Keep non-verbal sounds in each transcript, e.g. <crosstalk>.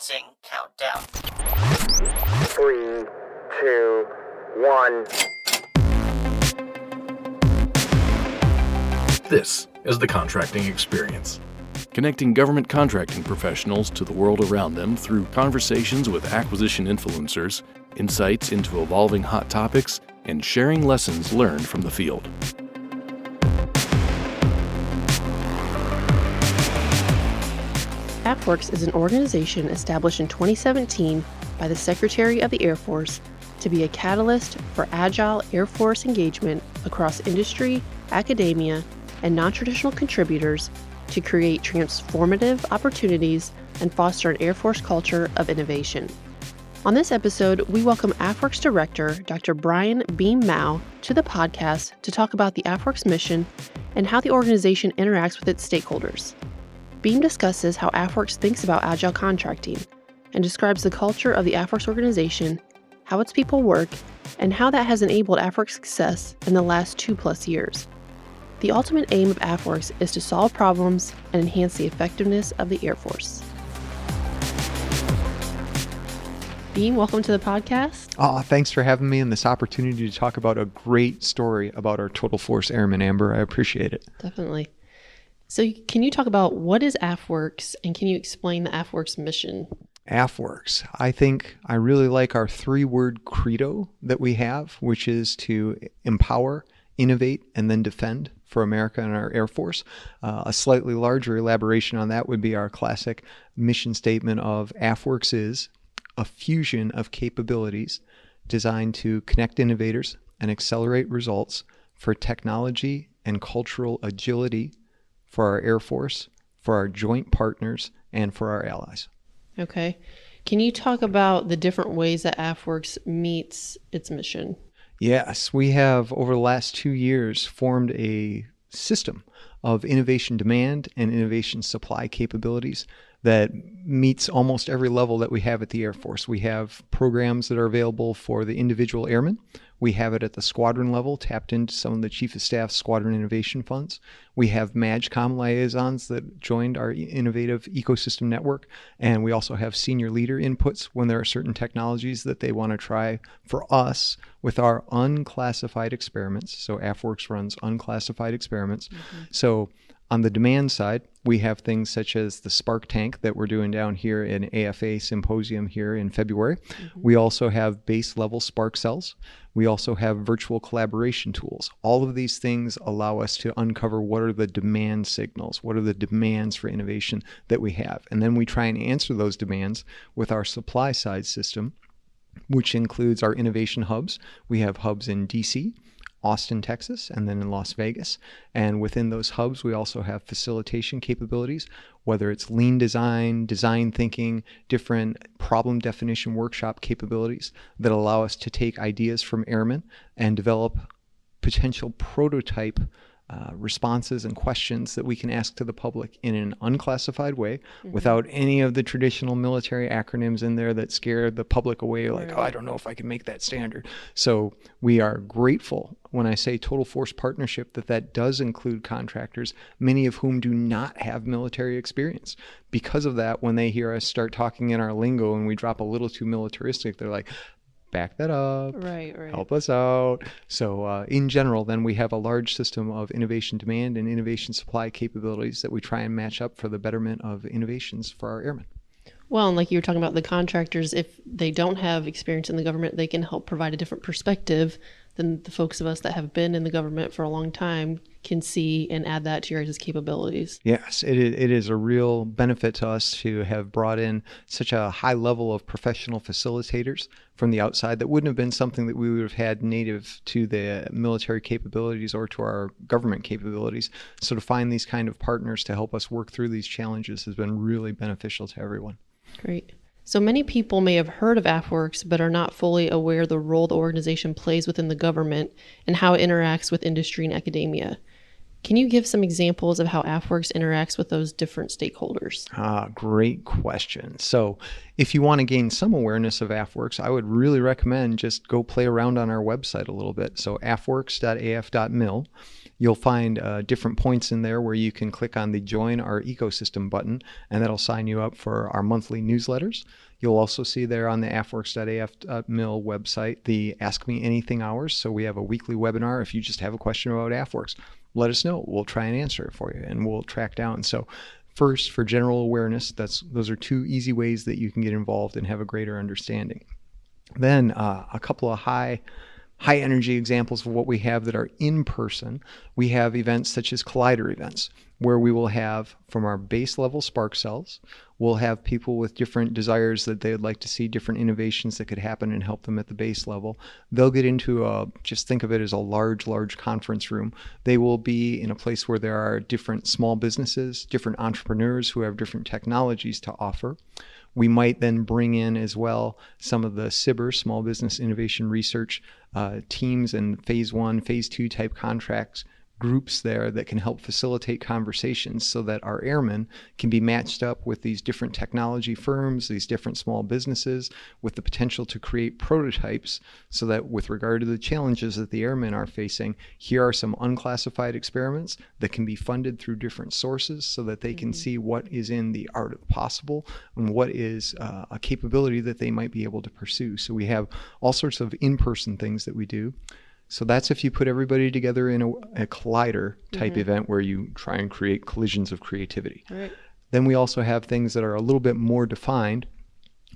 Commencing countdown. Three, two, one. This is the contracting experience. Connecting government contracting professionals to the world around them through conversations with acquisition influencers, insights into evolving hot topics, and sharing lessons learned from the field. AFWERX is an organization established in 2017 by the Secretary of the Air Force to be a catalyst for agile Air Force engagement across industry, academia, and non traditional contributors to create transformative opportunities and foster an Air Force culture of innovation. On this episode, we welcome AFWERX Director Dr. Brian Beam Maue to the podcast to talk about the AFWERX mission and how the organization interacts with its stakeholders. Beam discusses how AFWERX thinks about agile contracting and describes the culture of the AFWERX organization, how its people work, and how that has enabled AFWERX success in the last two plus years. The ultimate aim of AFWERX is to solve problems and enhance the effectiveness of the Air Force. Beam, welcome to the podcast. Oh, thanks for having me and this opportunity to talk about a great story about our Total Force Airman, Amber. I appreciate it. Definitely. So, can you talk about what is AFWERX and can you explain the AFWERX mission? AFWERX. I think I really like our three word credo that we have, which is to empower, innovate, and then defend for America and our Air Force. Uh, a slightly larger elaboration on that would be our classic mission statement of AFWERX is a fusion of capabilities designed to connect innovators and accelerate results for technology and cultural agility for our Air Force, for our joint partners, and for our allies. Okay. Can you talk about the different ways that AFWERX meets its mission? Yes, we have over the last two years formed a system of innovation demand and innovation supply capabilities that meets almost every level that we have at the Air Force. We have programs that are available for the individual airmen. We have it at the squadron level, tapped into some of the Chief of Staff Squadron Innovation Funds. We have MAJCOM liaisons that joined our innovative ecosystem network. And we also have senior leader inputs when there are certain technologies that they want to try for us with our unclassified experiments. So AFWERX runs unclassified experiments. Mm-hmm. So on the demand side, we have things such as the Spark Tank that we're doing down here in AFA Symposium here in February. Mm-hmm. We also have base level Spark cells. We also have virtual collaboration tools. All of these things allow us to uncover what are the demand signals, what are the demands for innovation that we have. And then we try and answer those demands with our supply side system, which includes our innovation hubs. We have hubs in DC, Austin, Texas, and then in Las Vegas. And within those hubs, we also have facilitation capabilities, whether it's lean design, design thinking, different problem definition workshop capabilities that allow us to take ideas from airmen and develop potential prototype uh, responses and questions that we can ask to the public in an unclassified way mm-hmm. without any of the traditional military acronyms in there that scare the public away like right. oh i don't know if i can make that standard so we are grateful when i say total force partnership that that does include contractors many of whom do not have military experience because of that when they hear us start talking in our lingo and we drop a little too militaristic they're like back that up, right, right. help us out. So, uh, in general, then we have a large system of innovation demand and innovation supply capabilities that we try and match up for the betterment of innovations for our airmen. Well, and like you were talking about the contractors, if they don't have experience in the government, they can help provide a different perspective than the folks of us that have been in the government for a long time can see and add that to your guys' capabilities. Yes, it is, it is a real benefit to us to have brought in such a high level of professional facilitators from the outside that wouldn't have been something that we would have had native to the military capabilities or to our government capabilities. So to find these kind of partners to help us work through these challenges has been really beneficial to everyone. Great. So many people may have heard of AFWERX but are not fully aware the role the organization plays within the government and how it interacts with industry and academia. Can you give some examples of how AFWERX interacts with those different stakeholders? Ah, great question. So, if you want to gain some awareness of AFWERX, I would really recommend just go play around on our website a little bit. So, afwerx.af.mil You'll find uh, different points in there where you can click on the Join Our Ecosystem button, and that'll sign you up for our monthly newsletters. You'll also see there on the AFWERX.AF.mil website the Ask Me Anything hours. So we have a weekly webinar. If you just have a question about AFWERX, let us know. We'll try and answer it for you, and we'll track down. So first, for general awareness, that's those are two easy ways that you can get involved and have a greater understanding. Then uh, a couple of high high energy examples of what we have that are in person. We have events such as collider events, where we will have from our base level spark cells, we'll have people with different desires that they would like to see different innovations that could happen and help them at the base level. They'll get into a, just think of it as a large, large conference room. They will be in a place where there are different small businesses, different entrepreneurs who have different technologies to offer. We might then bring in as well some of the SBIR, Small Business Innovation Research uh, teams and phase one, phase two type contracts groups there that can help facilitate conversations so that our airmen can be matched up with these different technology firms, these different small businesses, with the potential to create prototypes so that, with regard to the challenges that the airmen are facing, here are some unclassified experiments that can be funded through different sources so that they can mm-hmm. see what is in the art of the possible and what is uh, a capability that they might be able to pursue. So we have all sorts of in person things that we do. So that's if you put everybody together in a, a collider type mm-hmm. event where you try and create collisions of creativity. Right. Then we also have things that are a little bit more defined.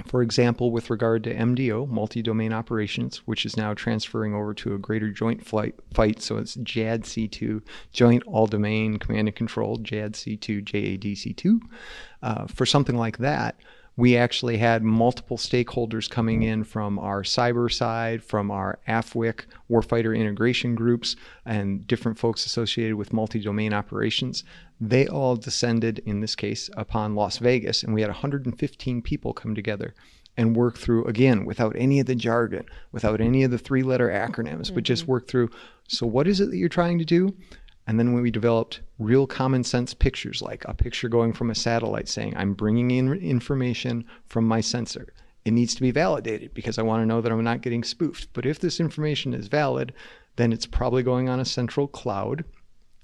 For example, with regard to MDO, multi domain operations, which is now transferring over to a greater joint flight fight. So it's JADC2, Joint All Domain Command and Control, JADC2, JADC2. Uh, for something like that, we actually had multiple stakeholders coming in from our cyber side, from our AFWIC warfighter integration groups, and different folks associated with multi domain operations. They all descended, in this case, upon Las Vegas, and we had 115 people come together and work through, again, without any of the jargon, without any of the three letter acronyms, mm-hmm. but just mm-hmm. work through so, what is it that you're trying to do? And then when we developed real common sense pictures, like a picture going from a satellite saying, I'm bringing in information from my sensor. It needs to be validated because I want to know that I'm not getting spoofed. But if this information is valid, then it's probably going on a central cloud.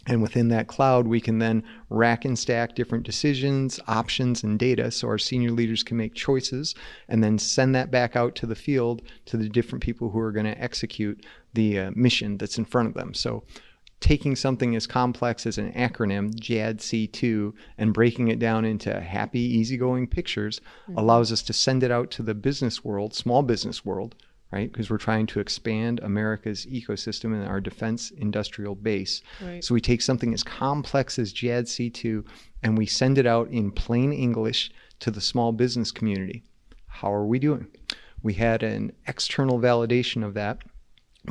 And within that cloud, we can then rack and stack different decisions, options, and data so our senior leaders can make choices and then send that back out to the field to the different people who are going to execute the uh, mission that's in front of them. So taking something as complex as an acronym, JADC2, and breaking it down into happy, easygoing pictures mm-hmm. allows us to send it out to the business world, small business world, right? Because we're trying to expand America's ecosystem and our defense industrial base. Right. So we take something as complex as JADC2 and we send it out in plain English to the small business community. How are we doing? We had an external validation of that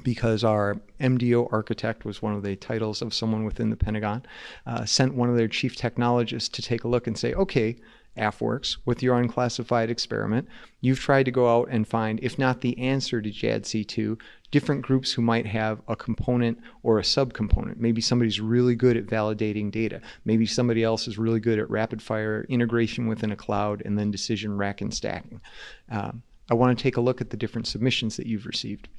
because our MDO architect was one of the titles of someone within the Pentagon, uh, sent one of their chief technologists to take a look and say, okay, AFWERX, with your unclassified experiment, you've tried to go out and find, if not the answer to JADC2, different groups who might have a component or a subcomponent. Maybe somebody's really good at validating data. Maybe somebody else is really good at rapid fire integration within a cloud and then decision rack and stacking. Um, I want to take a look at the different submissions that you've received.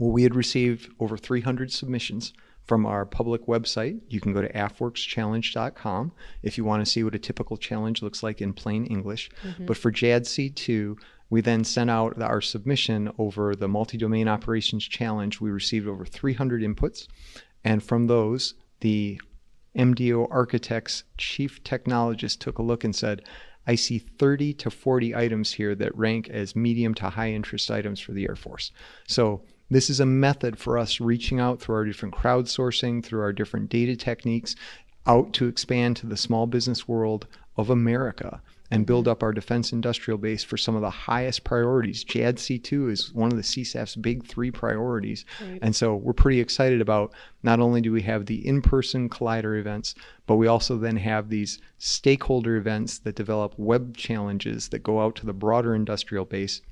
Well, we had received over 300 submissions from our public website. You can go to afwerxchallenge.com if you want to see what a typical challenge looks like in plain English. Mm-hmm. But for JADC2, we then sent out our submission over the multi domain operations challenge. We received over 300 inputs. And from those, the MDO architect's chief technologist took a look and said, I see 30 to 40 items here that rank as medium to high interest items for the Air Force. So this is a method for us reaching out through our different crowdsourcing, through our different data techniques, out to expand to the small business world of America and build up our defense industrial base for some of the highest priorities. JADC2 is one of the CSAF's big three priorities. Right. And so we're pretty excited about not only do we have the in person collider events, but we also then have these stakeholder events that develop web challenges that go out to the broader industrial base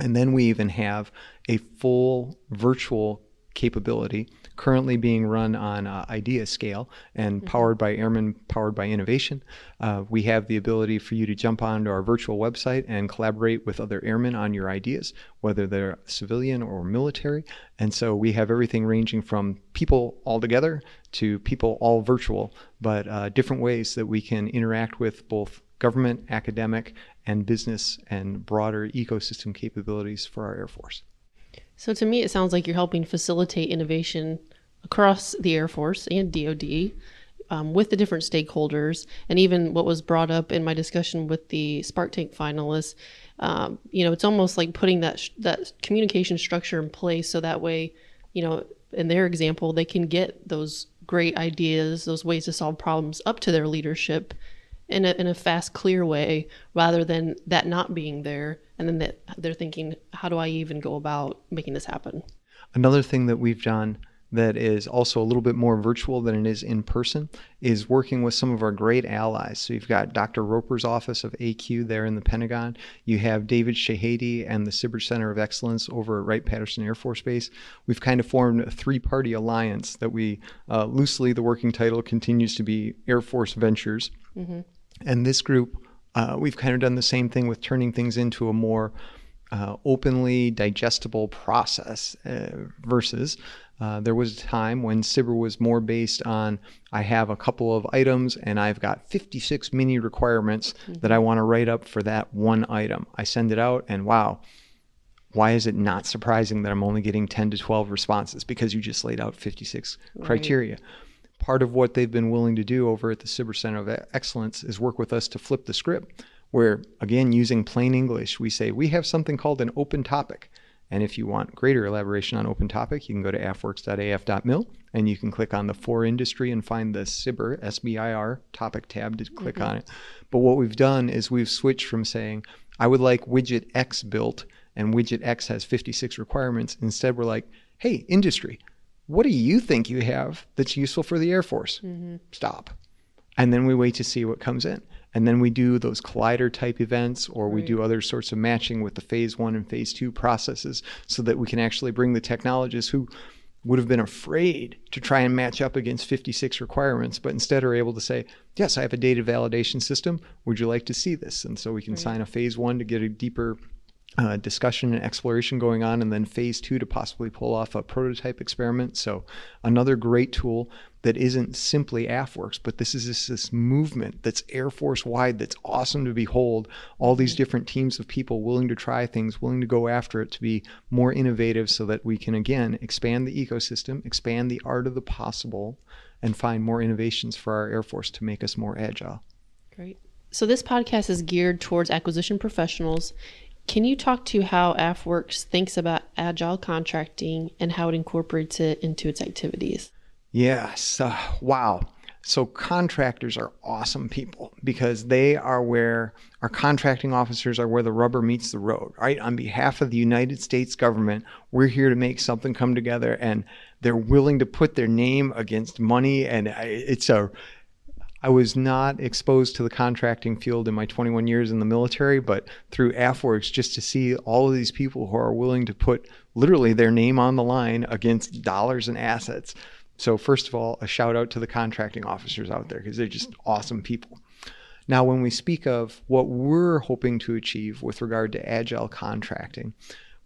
and then we even have a full virtual capability currently being run on uh, idea scale and powered by airmen powered by innovation. Uh, we have the ability for you to jump onto our virtual website and collaborate with other airmen on your ideas whether they're civilian or military. And so we have everything ranging from people all together to people all virtual but uh, different ways that we can interact with both government academic and business and broader ecosystem capabilities for our air force So to me, it sounds like you're helping facilitate innovation across the Air Force and DoD um, with the different stakeholders, and even what was brought up in my discussion with the Spark Tank finalists. Um, you know, it's almost like putting that sh- that communication structure in place, so that way, you know, in their example, they can get those great ideas, those ways to solve problems up to their leadership in a, in a fast, clear way, rather than that not being there, and then that they're thinking, how do I even go about making this happen? Another thing that we've done that is also a little bit more virtual than it is in person is working with some of our great allies. So you've got Dr. Roper's office of AQ there in the Pentagon. You have David Shahady and the SBIR Center of Excellence over at Wright Patterson Air Force Base. We've kind of formed a three party alliance that we uh, loosely, the working title continues to be Air Force Ventures. And this group, uh, we've kind of done the same thing with turning things into a more uh, openly digestible process uh, versus uh, there was a time when SBIR was more based on I have a couple of items and I've got 56 mini requirements that I want to write up for that one item. I send it out and wow, why is it not surprising that I'm only getting 10 to 12 responses? Because you just laid out 56 criteria. Part of what they've been willing to do over at the SBIR Center of Excellence is work with us to flip the script, where, again, using plain English, we say we have something called an open topic. And if you want greater elaboration on open topic, you can go to afwerx.af.mil and you can click on the for industry and find the SBIR, S-B-I-R topic tab to click mm-hmm. on it. But what we've done is we've switched from saying, I would like widget X built and widget X has 56 requirements. Instead, we're like, hey, industry, what do you think you have that's useful for the Air Force? Mm-hmm. Stop. And then we wait to see what comes in. And then we do those collider type events, or we do other sorts of matching with the phase one and phase two processes so that we can actually bring the technologists who would have been afraid to try and match up against 56 requirements, but instead are able to say, Yes, I have a data validation system. Would you like to see this? And so we can sign a phase one to get a deeper uh, discussion and exploration going on, and then phase two to possibly pull off a prototype experiment. So, another great tool that isn't simply AFWERX, but this is just this movement that's Air Force wide that's awesome to behold. All these different teams of people willing to try things, willing to go after it to be more innovative so that we can, again, expand the ecosystem, expand the art of the possible, and find more innovations for our Air Force to make us more agile. Great. So this podcast is geared towards acquisition professionals. Can you talk to how AFWERX thinks about agile contracting and how it incorporates it into its activities? Yes. Uh, wow. So contractors are awesome people because they are where our contracting officers are where the rubber meets the road, right? On behalf of the United States government, we're here to make something come together and they're willing to put their name against money and it's a I was not exposed to the contracting field in my 21 years in the military, but through AFWERX, just to see all of these people who are willing to put literally their name on the line against dollars and assets. So, first of all, a shout out to the contracting officers out there because they're just awesome people. Now, when we speak of what we're hoping to achieve with regard to agile contracting,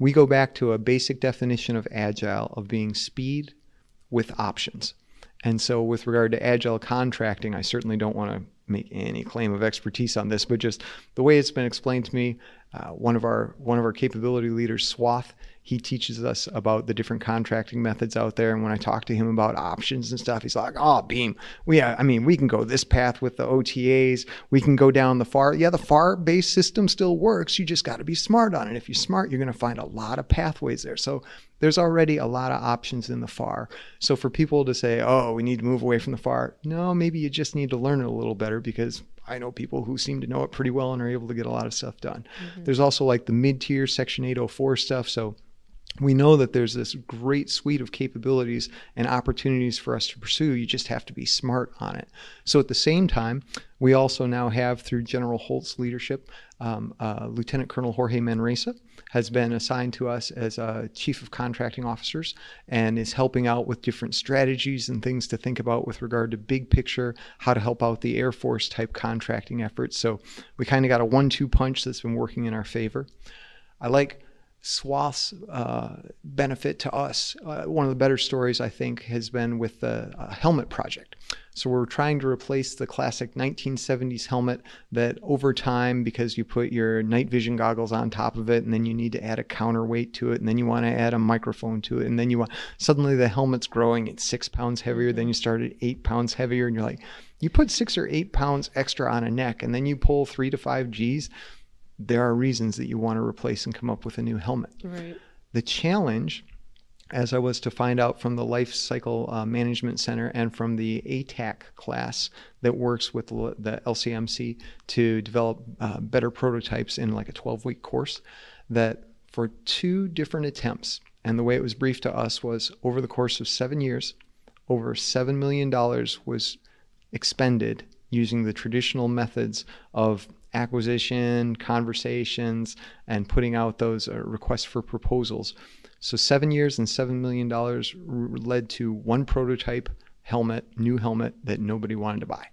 we go back to a basic definition of agile of being speed with options. And so, with regard to agile contracting, I certainly don't want to make any claim of expertise on this, but just the way it's been explained to me, uh, one of our one of our capability leaders, Swath, he teaches us about the different contracting methods out there. And when I talk to him about options and stuff, he's like, "Oh, Beam, we uh, I mean, we can go this path with the OTAs. We can go down the FAR. Yeah, the FAR-based system still works. You just got to be smart on it. If you're smart, you're going to find a lot of pathways there. So there's already a lot of options in the FAR. So for people to say, "Oh, we need to move away from the FAR," no, maybe you just need to learn it a little better because I know people who seem to know it pretty well and are able to get a lot of stuff done. Mm-hmm. There's also like the mid-tier Section 804 stuff. So we know that there's this great suite of capabilities and opportunities for us to pursue. You just have to be smart on it. So at the same time, we also now have, through General Holt's leadership, um, uh, Lieutenant Colonel Jorge Manresa has been assigned to us as a chief of contracting officers and is helping out with different strategies and things to think about with regard to big picture, how to help out the Air Force type contracting efforts. So we kind of got a one two punch that's been working in our favor. I like SWAT's uh, benefit to us. Uh, one of the better stories, I think, has been with the uh, helmet project. So we're trying to replace the classic 1970s helmet that over time, because you put your night vision goggles on top of it, and then you need to add a counterweight to it, and then you want to add a microphone to it, and then you want suddenly the helmet's growing, it's six pounds heavier, then you start at eight pounds heavier, and you're like, you put six or eight pounds extra on a neck, and then you pull three to five G's there are reasons that you want to replace and come up with a new helmet. Right. The challenge, as I was to find out from the Life Cycle uh, Management Center and from the ATAC class that works with the LCMC to develop uh, better prototypes in like a 12 week course, that for two different attempts, and the way it was briefed to us was over the course of seven years, over $7 million was expended using the traditional methods of acquisition, conversations, and putting out those uh, requests for proposals. So, seven years and $7 million led to one prototype helmet, new helmet that nobody wanted to buy.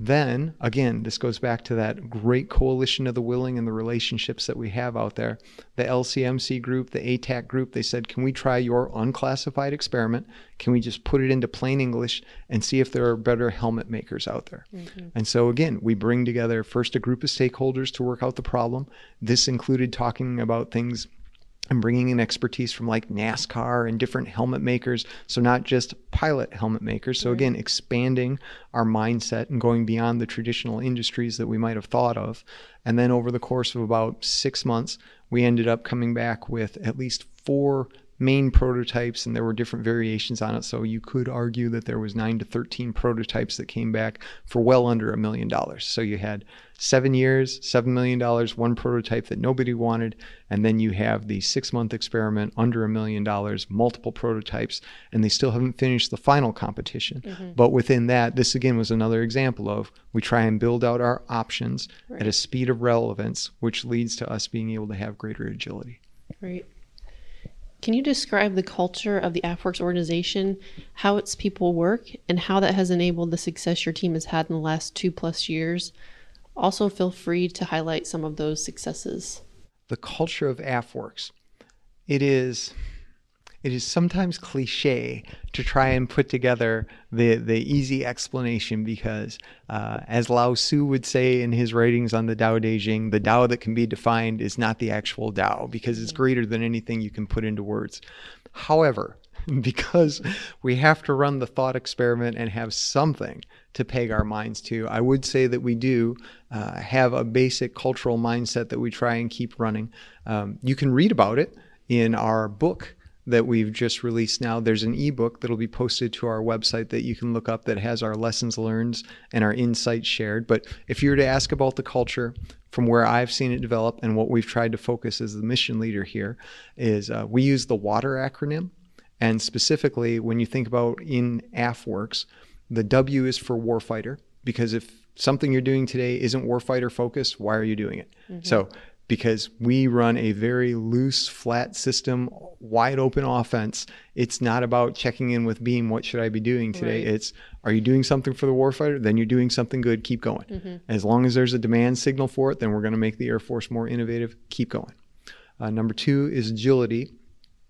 Then, again, this goes back to that great coalition of the willing and the relationships that we have out there. The LCMC group, the ATAC group, they said, Can we try your unclassified experiment? Can we just put it into plain English and see if there are better helmet makers out there? Mm-hmm. And so, again, we bring together first a group of stakeholders to work out the problem. This included talking about things and bringing in expertise from like NASCAR and different helmet makers. So, not just pilot helmet makers. So, again, expanding our mindset and going beyond the traditional industries that we might have thought of. And then, over the course of about six months, we ended up coming back with at least four main prototypes and there were different variations on it. So you could argue that there was 9 to 13 prototypes that came back for well under a million dollars. So you had 7 years 7 million dollars one prototype that nobody wanted and then you have the 6 month experiment under a million dollars multiple prototypes and they still haven't finished the final competition. Mm-hmm. but within that this again was another example of we try and build out our options right. at a speed of relevance which leads to us being able to have greater agility. Right can you describe the culture of the AFWERX organization, how its people work, and how that has enabled the success your team has had in the last two plus years? Also, feel free to highlight some of those successes. The culture of AFWERX. It is it is sometimes cliche to try and put together the, the easy explanation because, uh, as Lao Tzu would say in his writings on the Tao Te Ching, the Tao that can be defined is not the actual Tao because it's greater than anything you can put into words. However, <laughs> because we have to run the thought experiment and have something to peg our minds to. I would say that we do uh, have a basic cultural mindset that we try and keep running. Um, you can read about it in our book that we've just released now. There's an ebook that'll be posted to our website that you can look up that has our lessons learned and our insights shared. But if you were to ask about the culture from where I've seen it develop and what we've tried to focus as the mission leader here is uh, we use the WATER acronym. And specifically, when you think about in AFWERX, the W is for warfighter because if something you're doing today isn't warfighter focused, why are you doing it? Mm-hmm. So because we run a very loose, flat system, wide open offense. It's not about checking in with Beam, what should I be doing today? Right. It's, are you doing something for the warfighter? Then you're doing something good, keep going. Mm-hmm. As long as there's a demand signal for it, then we're going to make the Air Force more innovative, keep going. Uh, number two is agility.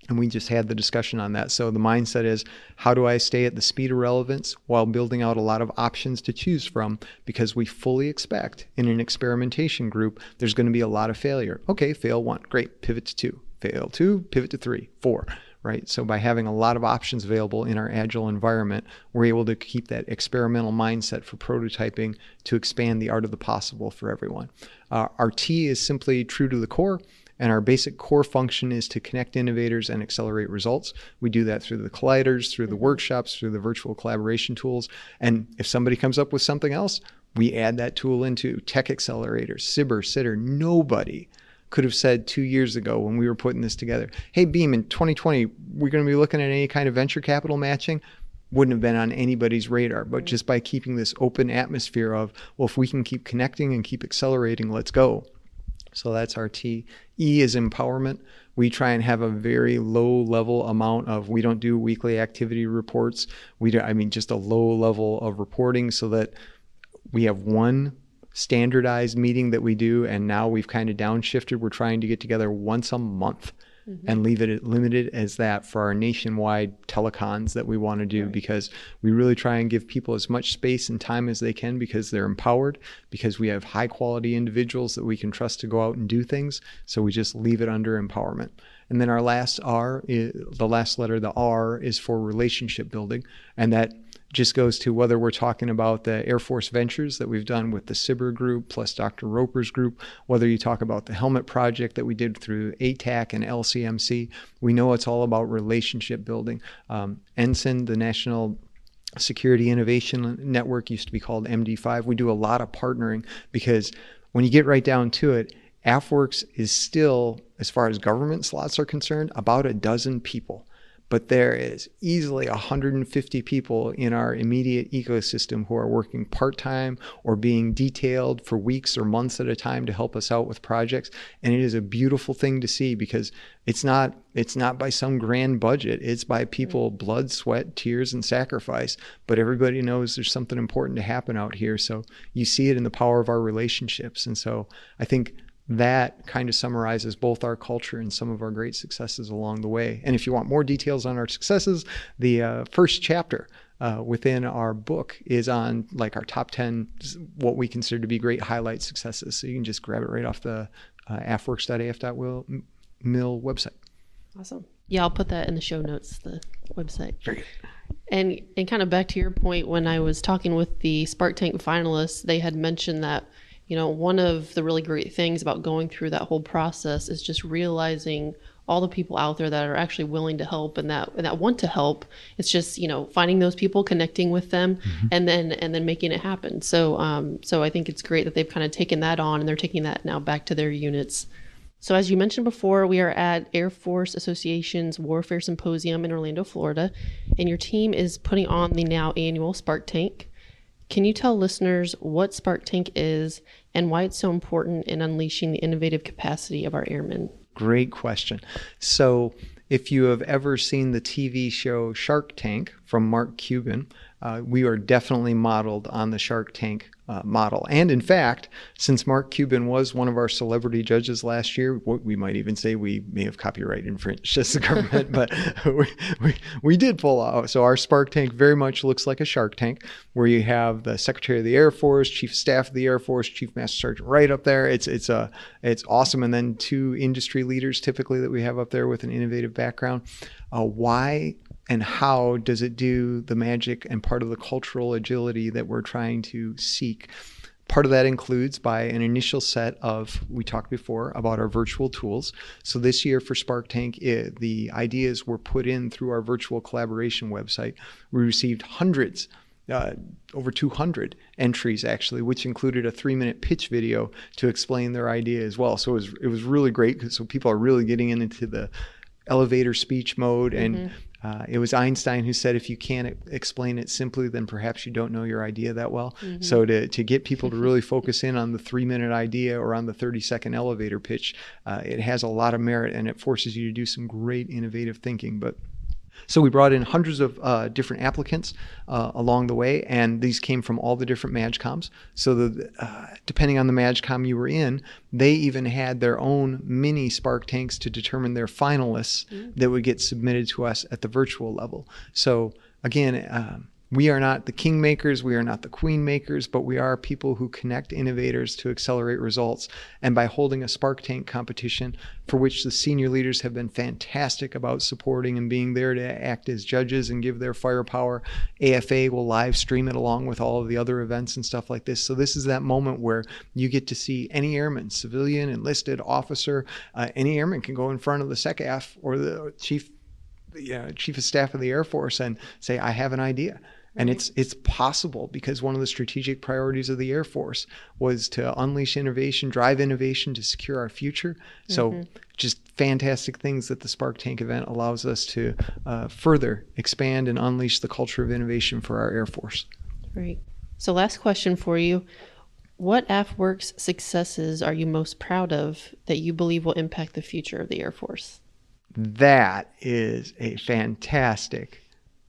And we just had the discussion on that. So the mindset is how do I stay at the speed of relevance while building out a lot of options to choose from? Because we fully expect in an experimentation group, there's going to be a lot of failure. Okay, fail one, great, pivot to two, fail two, pivot to three, four, right? So by having a lot of options available in our agile environment, we're able to keep that experimental mindset for prototyping to expand the art of the possible for everyone. Uh, our T is simply true to the core. And our basic core function is to connect innovators and accelerate results. We do that through the colliders, through the mm-hmm. workshops, through the virtual collaboration tools. And if somebody comes up with something else, we add that tool into tech accelerators, SBIR, STTR. Nobody could have said two years ago when we were putting this together, hey, Beam, in 2020, we're going to be looking at any kind of venture capital matching wouldn't have been on anybody's radar. But just by keeping this open atmosphere of, well, if we can keep connecting and keep accelerating, let's go. So that's our T. E is empowerment. We try and have a very low level amount of, we don't do weekly activity reports. We do, I mean, just a low level of reporting so that we have one standardized meeting that we do. And now we've kind of downshifted. We're trying to get together once a month mm-hmm. and leave it limited as that for our nationwide telecons that we want to do right. because we really try and give people as much space and time as they can because they're empowered, because we have high quality individuals that we can trust to go out and do things. So we just leave it under empowerment. And then our last R, is, the last letter, the R, is for relationship building. And that just goes to whether we're talking about the Air Force Ventures that we've done with the SBIR group plus Dr. Roper's group, whether you talk about the helmet project that we did through ATAC and LCMC. We know it's all about relationship building. Um, NSIN, the National Security Innovation Network, used to be called MD5. We do a lot of partnering because when you get right down to it, AFWERX is still, as far as government slots are concerned, about a dozen people but there is easily 150 people in our immediate ecosystem who are working part-time or being detailed for weeks or months at a time to help us out with projects. And it is a beautiful thing to see because it's not it's not by some grand budget. It's by people blood sweat tears and sacrifice. But everybody knows there's something important to happen out here. So you see it in the power of our relationships. And so i think that kind of summarizes both our culture and some of our great successes along the way. And if you want more details on our successes, the uh, first chapter uh, within our book is on like our top 10, what we consider to be great highlight successes. So you can just grab it right off the uh, afwerx.af.mil website. Awesome. Yeah, I'll put that in the show notes, the website. Very good. And, and kind of back to your point, when I was talking with the Spark Tank finalists, they had mentioned that you know, one of the really great things about going through that whole process is just realizing all the people out there that are actually willing to help and that and that want to help. It's just you know finding those people, connecting with them, mm-hmm. and then and then making it happen. So um, so I think it's great that they've kind of taken that on and they're taking that now back to their units. So as you mentioned before, we are at Air Force Association's Warfare Symposium in Orlando, Florida, and your team is putting on the now annual Spark Tank. Can you tell listeners what Spark Tank is and why it's so important in unleashing the innovative capacity of our airmen? Great question. So, if you have ever seen the TV show Shark Tank from Mark Cuban, uh, we are definitely modeled on the Shark Tank uh, model. And in fact, since Mark Cuban was one of our celebrity judges last year, we might even say we may have copyright infringed <laughs> as the government, <laughs> but <laughs> we, we, we, did pull out. So our Spark Tank very much looks like a Shark Tank, where you have the Secretary of the Air Force, Chief of Staff of the Air Force, Chief Master Sergeant right up there. It's it's a it's awesome, and then two industry leaders typically that we have up there with an innovative background. Uh, why and how does it do the magic and part of the cultural agility that we're trying to seek? Part of that includes by an initial set of, we talked before about our virtual tools. So this year for Spark Tank, it, the ideas were put in through our virtual collaboration website. We received hundreds uh, over 200 entries actually, which included a three-minute pitch video to explain their idea as well. So it was it was really great. So people are really getting into the elevator speech mode and mm-hmm. Uh, it was Einstein who said, if you can't explain it simply, then perhaps you don't know your idea that well. Mm-hmm. So, to, to get people to really focus in on the three minute idea or on the 30 second elevator pitch, uh, it has a lot of merit and it forces you to do some great innovative thinking. But so we brought in hundreds of uh, different applicants uh, along the way, and these came from all the different MAJCOMs. So the, uh, depending on the MAJCOM you were in, they even had their own mini Spark tanks to determine their finalists mm-hmm. that would get submitted to us at the virtual level. So again, um, we are not the kingmakers, we are not the queen makers, but we are people who connect innovators to accelerate results. And by holding a Spark Tank competition, for which the senior leaders have been fantastic about supporting and being there to act as judges and give their firepower, AFA will live stream it along with all of the other events and stuff like this. So, this is that moment where you get to see any airman, civilian, enlisted, officer, uh, any airman can go in front of the SecAF or the chief know, chief of staff of the Air Force and say, I have an idea And it's it's possible because one of the strategic priorities of the Air Force was to unleash innovation, drive innovation to secure our future. So just fantastic things that the Spark Tank event allows us to uh, further expand and unleash the culture of innovation for our Air Force. Great. So, last question for you. What AFWERX successes are you most proud of that you believe will impact the future of the Air Force? That is a fantastic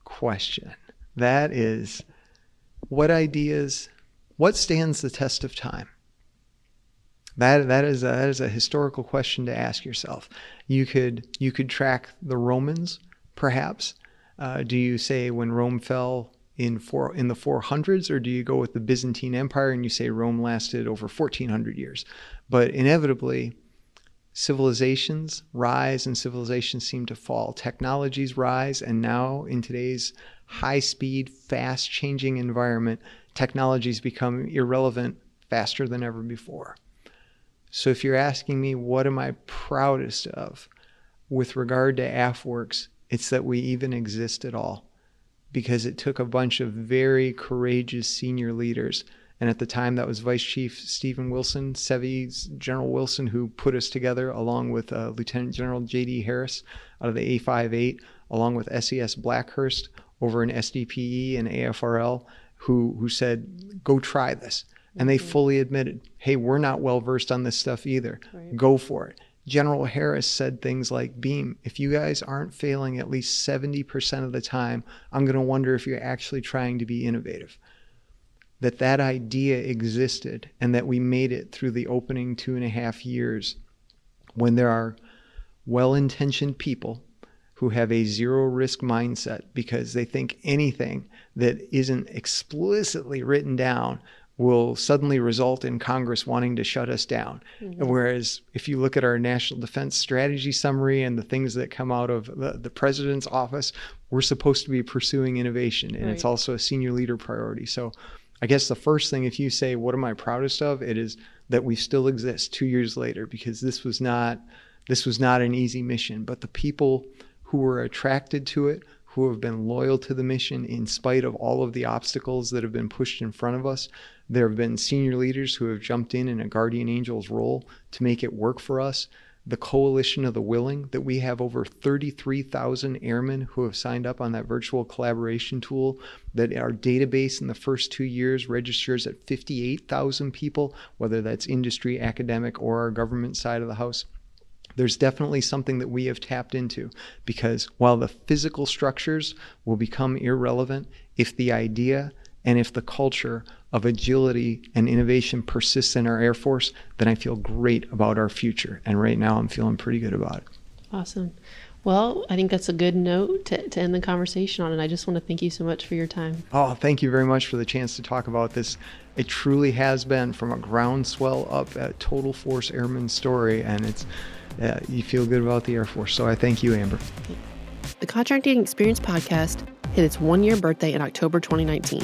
question. That is what ideas, what stands the test of time? That that is a, that is a historical question to ask yourself. You could you could track the Romans, perhaps. Uh, do you say when Rome fell in four in the 400s, or do you go with the Byzantine Empire and you say Rome lasted over 1400 years? But inevitably, civilizations rise and civilizations seem to fall. Technologies rise, and now in today's high speed, fast changing environment, technologies become irrelevant faster than ever before. So if you're asking me what am I proudest of with regard to AFWERX, it's that we even exist at all because it took a bunch of very courageous senior leaders. And at the time, that was Vice Chief Stephen Wilson, SEVI's General Wilson, who put us together, along with uh, Lieutenant General J.D. Harris out of the A58, along with SES Blackhurst over in SDPE and AFRL, who, who said, go try this. And they mm-hmm. fully admitted, hey, we're not well versed on this stuff either. Right. Go for it. General Harris said things like, Beam, if you guys aren't failing at least 70% of the time, I'm going to wonder if you're actually trying to be innovative. That that idea existed and that we made it through the opening two and a half years when there are well intentioned people who have a zero risk mindset because they think anything that isn't explicitly written down will suddenly result in Congress wanting to shut us down. Mm-hmm. Whereas if you look at our national defense strategy summary and the things that come out of the, the president's office, we're supposed to be pursuing innovation and it's also a senior leader priority. So I guess the first thing, if you say, what am I proudest of? It is that we still exist two years later because this was not, this was not an easy mission, but the people who were attracted to it, who have been loyal to the mission in spite of all of the obstacles that have been pushed in front of us. There have been senior leaders who have jumped in in a guardian angel's role to make it work for us. The coalition of the willing that we have over 33,000 airmen who have signed up on that virtual collaboration tool. That our database in the first two years registers at 58,000 people, whether that's industry, academic, or our government side of the house there's definitely something that we have tapped into because while the physical structures will become irrelevant, if the idea and if the culture of agility and innovation persists in our Air Force, then I feel great about our future. And right now, I'm feeling pretty good about it. Awesome. Well, I think that's a good note to, to end the conversation on. And I just want to thank you so much for your time. Oh, thank you very much for the chance to talk about this. It truly has been from a groundswell up a total force airman story, and it's uh, you feel good about the Air Force. So I thank you, Amber. The Contracting Experience podcast hit its one year birthday in October 2019.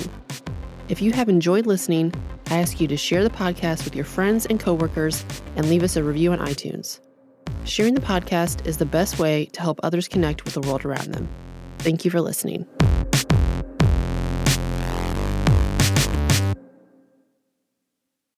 If you have enjoyed listening, I ask you to share the podcast with your friends and coworkers and leave us a review on iTunes. Sharing the podcast is the best way to help others connect with the world around them. Thank you for listening.